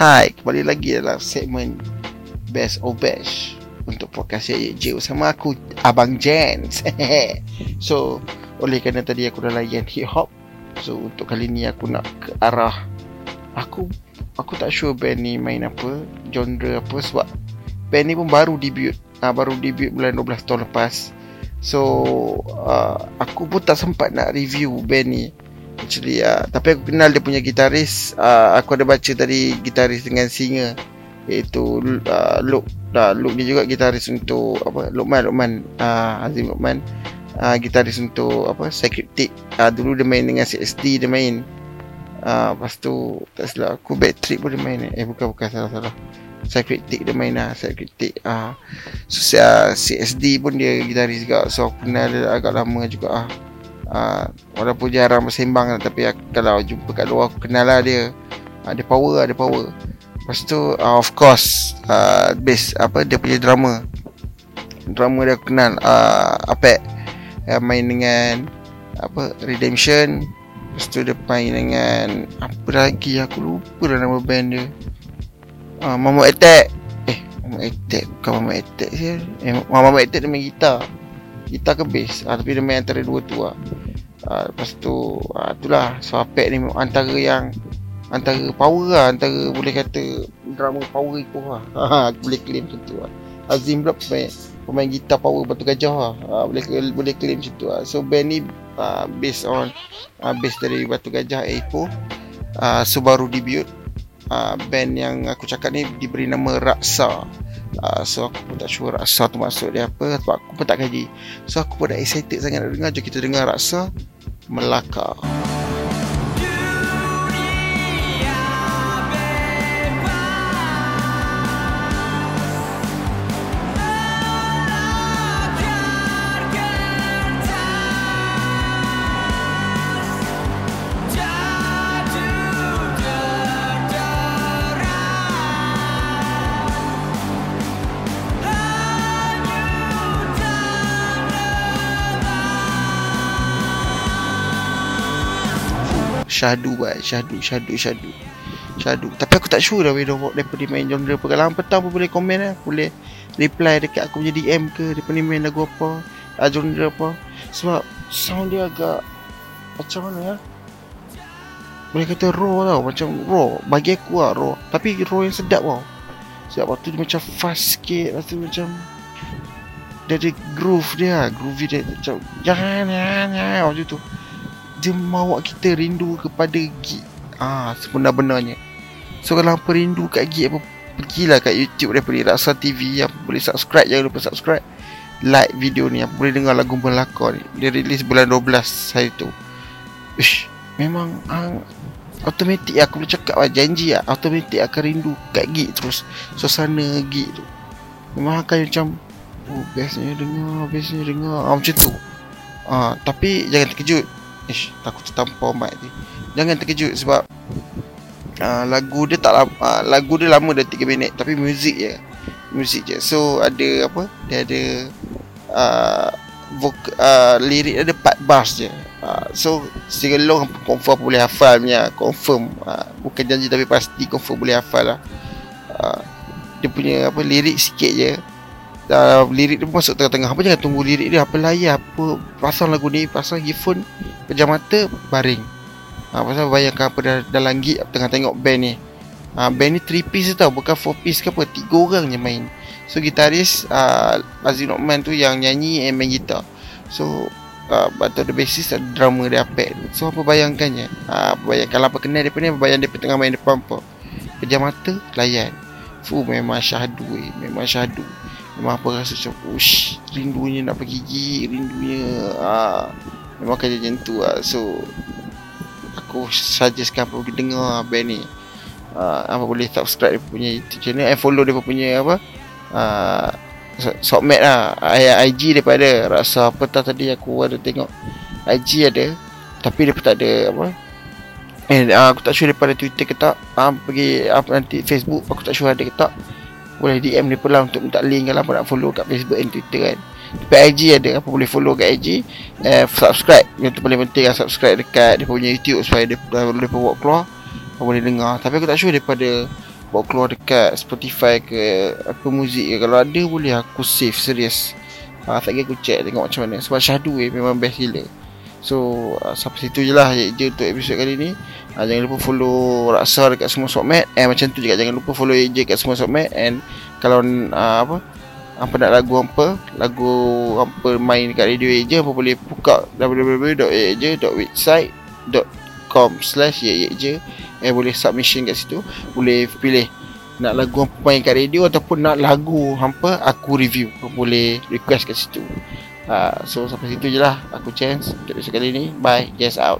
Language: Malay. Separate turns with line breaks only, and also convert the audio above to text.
Hai, kembali lagi dalam segmen Best of Bash. Untuk podcast Ye J bersama aku, Abang Jens. So, oleh kerana tadi aku dah layan hip hop So, untuk kali ni aku nak ke arah Aku aku tak sure band ni main apa Genre apa sebab Band ni pun baru debut uh, Baru debut bulan 12 tahun lepas. So, uh, aku pun tak sempat nak review band ni actually uh, tapi aku kenal dia punya gitaris uh, aku ada baca tadi gitaris dengan singer iaitu uh, Luke uh, Luke ni juga gitaris untuk apa Lukman Lukman uh, Azim Lukman uh, gitaris untuk apa Secretic uh, dulu dia main dengan CSD dia main. Uh, lepas tu tak salah aku bad trip pun dia main. Eh bukan bukan salah salah. Secretic dia main lah Secretic uh, so, uh, CSD pun dia gitaris juga. So aku kenal dia agak lama juga ah. uh uh, walaupun jarang bersembang tapi aku, kalau jumpa kat luar aku kenal lah dia. Ada uh, power ada power. Lepas tu uh, of course uh, base apa dia punya drama. Drama dia aku kenal uh, Apek uh, main dengan apa Redemption. Lepas tu dia main dengan apa lagi aku lupa dah nama band dia. Uh, Mama Attack. Eh Mama Attack bukan Mama Attack je eh, Mama Attack dia main gitar. Gitar ke bass? Uh, tapi dia main antara dua tu lah uh, lepas tu uh, itulah so Apek ni antara yang antara power lah antara boleh kata drama power itu lah. Aku boleh claim macam tu lah. Azim pula pemain, pemain gitar power batu gajah lah. Uh, boleh boleh claim macam tu lah. So band ni uh, based on uh, based dari batu gajah A4 uh, so baru debut. Uh, band yang aku cakap ni diberi nama Raksa. Uh, So aku pun tak sure rasa tu maksud dia apa. Sebab aku pun tak kaji So aku pun dah excited sangat nak dengar. Jom kita dengar rasa Melaka Syahdu buat Syahdu Syahdu Syahdu. Syahdu. Tapi aku tak sure dah Whether daripada main genre apa. Kalau petang pun boleh komen lah. Boleh reply dekat aku punya DM ke Daripada main lagu apa uh, Genre apa. Sebab sound dia agak Macam mana ya Boleh kata raw tau Macam raw. Bagi aku lah raw. Tapi raw yang sedap tau. Sebab waktu dia macam fast sikit Lepas tu macam Dia ada groove dia Groovy dia macam Jangan Jangan Jangan Macam tu mahu kita rindu kepada gig. Ah sebenar-benarnya. So kalau apa rindu kat gig apa pergilah kat YouTube daripada Raksa TV yang boleh subscribe jangan lupa subscribe. Like video ni yang boleh dengar lagu Melaka ni dia release bulan 12 hari tu. Ish, memang ah, automatik aku boleh cakap lah janji lah. Automatik akan rindu kat gig terus. Suasana gig tu. Memang akan macam oh bestnya dengar bestnya dengar. Ah, macam tu. Ah, tapi jangan terkejut Ish, takut tertampau mic ni. Jangan terkejut sebab uh, lagu dia tak uh, lagu dia lama dah 3 minit tapi muzik je. Muzik je. So ada apa? Dia ada uh, vok, uh, lirik ada 4 bars je. Uh, so secara long confirm boleh hafal punya confirm uh, bukan janji tapi pasti confirm boleh hafal lah uh, dia punya apa lirik sikit je uh, lirik dia masuk tengah-tengah. Apa jangan tunggu lirik dia? Apa layar? Apa pasang lagu ni? Pasang earphone? Pejam mata? Baring. Ha, pasal bayangkan apa dah, dalam gig tengah tengok band ni. Ha, band ni 3 piece tau. Bukan 4 piece ke apa. 3 orang je main. So gitaris uh, Aziz Nokman tu yang nyanyi and main gitar. So uh, atau the bassist ada drama dia apek. So apa bayangkannya? Uh, bayangkan? Kalau apa kenal dia ni bayang dia tengah main depan apa pejam mata layan. Fuh memang syahdu eh. Memang syahdu Memang apa rasa macam Ush Rindunya nak pergi gigi Rindunya ah, Memang kerja macam tu lah So Aku suggestkan apa pergi dengar band ni. Ah, Apa boleh subscribe dia punya YouTube channel And follow dia punya apa ah, Submit lah IG daripada Rasa apa tadi aku ada tengok. IG ada Tapi dia pun tak ada apa. Eh, uh, aku tak sure daripada Twitter ke tak. Uh, Pergi apa nanti Facebook Aku tak sure ada ke tak boleh DM dia pula untuk minta link kalau apa nak follow kat Facebook dan Twitter kan. Tapi IG ada. Apa boleh follow kat IG eh, subscribe. Yang tu paling penting lah subscribe dekat dia punya YouTube supaya dia boleh bawa keluar. Apa boleh dengar. Tapi aku tak sure daripada bawa keluar dekat Spotify ke apa muzik ke. Kalau ada boleh aku save serius ha, tak kira aku check tengok macam mana. Sebab Syahdu eh memang best gila so uh, sampai situ je lah je untuk episod kali ni. Uh, jangan lupa follow Raksa dekat semua sokmat. Eh macam tu juga jangan lupa follow AJ dekat semua sokmat. And kalau uh, apa apa nak lagu apa lagu apa main dekat radio AJ apa boleh buka www.aj.website.com slash je eh boleh submission kat situ. Boleh pilih nak lagu apa main kat radio ataupun nak lagu hampa aku review. Boleh request kat situ uh, so sampai situ je lah. Aku chance untuk episode kali ni. Bye. Yes out